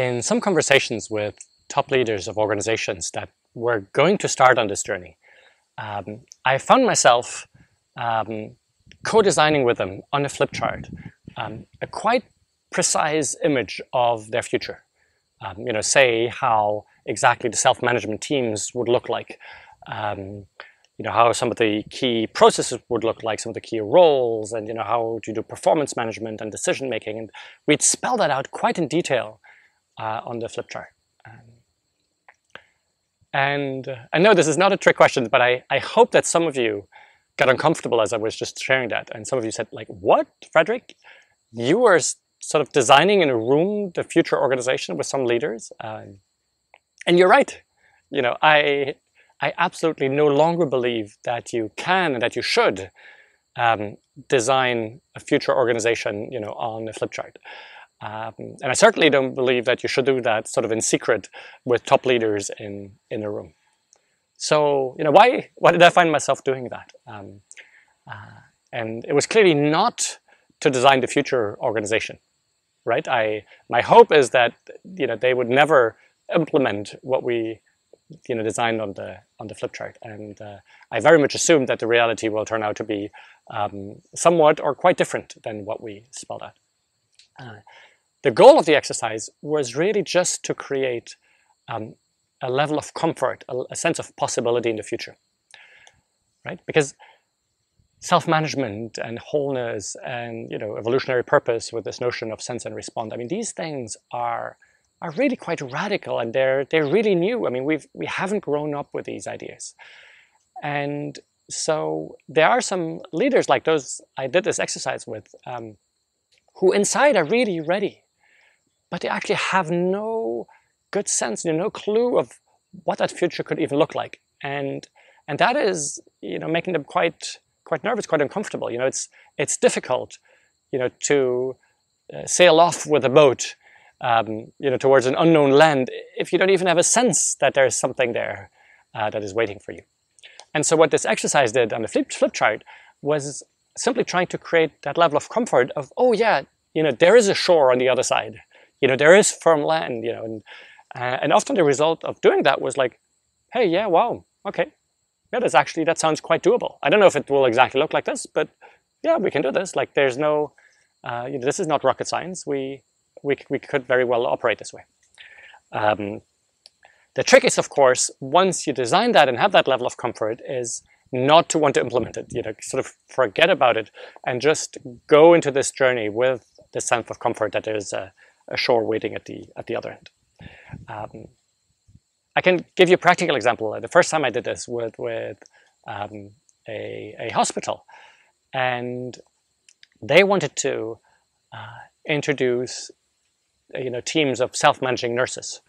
in some conversations with top leaders of organizations that were going to start on this journey, um, I found myself um, co-designing with them on a flip chart um, a quite precise image of their future. Um, you know, say how exactly the self-management teams would look like. Um, you know, how some of the key processes would look like, some of the key roles, and you know, how to do performance management and decision making. And we'd spell that out quite in detail uh, on the flip chart. Um, and I know this is not a trick question, but I, I hope that some of you got uncomfortable as I was just sharing that. And some of you said, like, what, Frederic? You were sort of designing in a room the future organization with some leaders. Um, and you're right. You know, I, I absolutely no longer believe that you can and that you should um, design a future organization, you know, on a flip chart. Um, and I certainly don't believe that you should do that sort of in secret with top leaders in, in a room. So, you know, why, why did I find myself doing that? Um, uh, and it was clearly not to design the future organization, right? I, my hope is that, you know, they would never implement what we, you know, designed on the, on the flip chart. And uh, I very much assume that the reality will turn out to be um, somewhat or quite different than what we spelled out. Uh, the goal of the exercise was really just to create um, a level of comfort, a, a, sense of possibility in the future, right? Because self-management and wholeness and you know evolutionary purpose with this notion of sense and respond. I mean, these things are are really quite radical and they're they're really new. I mean, we've we haven't grown up with these ideas, and so there are some leaders like those I did this exercise with, um, who inside are really ready but they actually have no good sense, you know, no clue of what that future could even look like. And and that is, you know, making them quite quite nervous, quite uncomfortable. You know, it's it's difficult, you know, to uh, sail off with a boat, um, you know, towards an unknown land if you don't even have a sense that there's something there uh, that is waiting for you. And so what this exercise did on the flip, flip chart was simply trying to create that level of comfort of, oh yeah, you know, there is a shore on the other side you know, there is firm land, you know, and, uh, and often the result of doing that was like, hey, yeah, wow, okay. Yeah, that's actually, that sounds quite doable. I don't know if it will exactly look like this, but yeah, we can do this. Like there's no, uh, you know, this is not rocket science. We, we, we could very well operate this way. Um, the trick is, of course, once you design that and have that level of comfort is not to want to implement it, you know, sort of forget about it and just go into this journey with the sense of comfort that there's a, a shore waiting at the at the other end. Um, I can give you a practical example. The first time I did this with with um, a, a hospital, and they wanted to uh, introduce you know teams of self-managing nurses.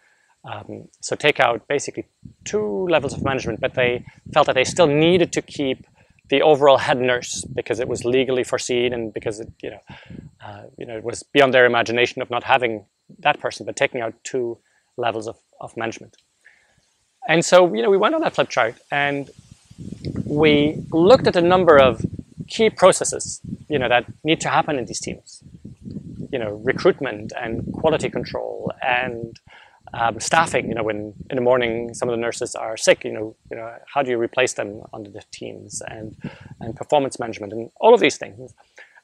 Um, so take out basically two levels of management, but they felt that they still needed to keep the overall head nurse because it was legally foreseen and because it, you know, uh, you know, it was beyond their imagination of not having that person, but taking out two levels of, of management. And so, you know, we went on that flip chart and we looked at a number of key processes, you know, that need to happen in these teams. You know, recruitment and quality control and um, staffing, you know, when in the morning some of the nurses are sick, you know, you know, how do you replace them under the teams and, and performance management and all of these things.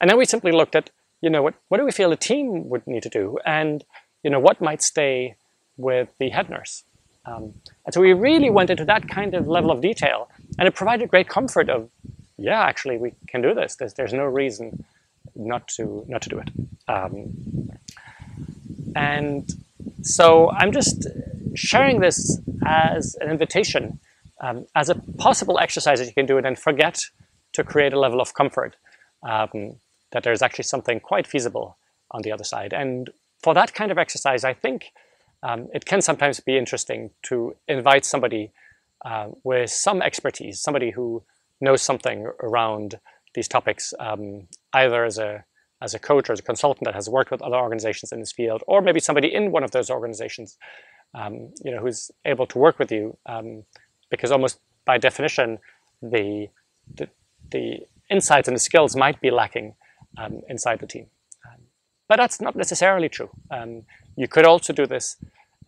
And then we simply looked at, you know, what, what do we feel the team would need to do and, you know, what might stay with the head nurse. Um, and so we really went into that kind of level of detail and it provided great comfort of, yeah, actually we can do this. There's, there's no reason not to, not to do it. Um, and so I'm just sharing this as an invitation, um, as a possible exercise that you can do and then forget to create a level of comfort um, that there's actually something quite feasible on the other side. And for that kind of exercise, I think um, it can sometimes be interesting to invite somebody uh, with some expertise, somebody who knows something around these topics, um, either as a as a coach or as a consultant that has worked with other organizations in this field, or maybe somebody in one of those organizations, um, you know, who's able to work with you, um, because almost by definition, the, the, the insights and the skills might be lacking um, inside the team. Um, but that's not necessarily true. Um, You could also do this,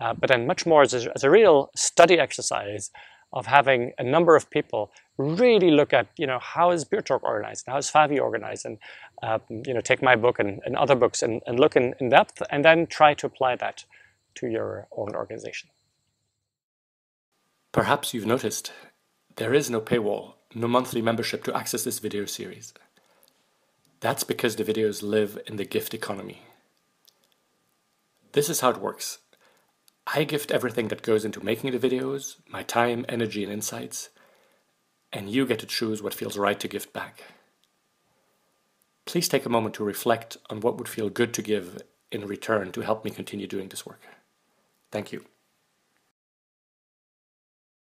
uh, but then much more as a, as a real study exercise of having a number of people really look at, you know, how is Buurtzorg organized, how is Favi organized, and, uh, you know, take my book and, and other books and, and look in, in depth, and then try to apply that to your own organization. Perhaps you've noticed there is no paywall, no monthly membership to access this video series. That's because the videos live in the gift economy. This is how it works. I gift everything that goes into making the videos, my time, energy, and insights, and you get to choose what feels right to gift back. Please take a moment to reflect on what would feel good to give in return to help me continue doing this work. Thank you.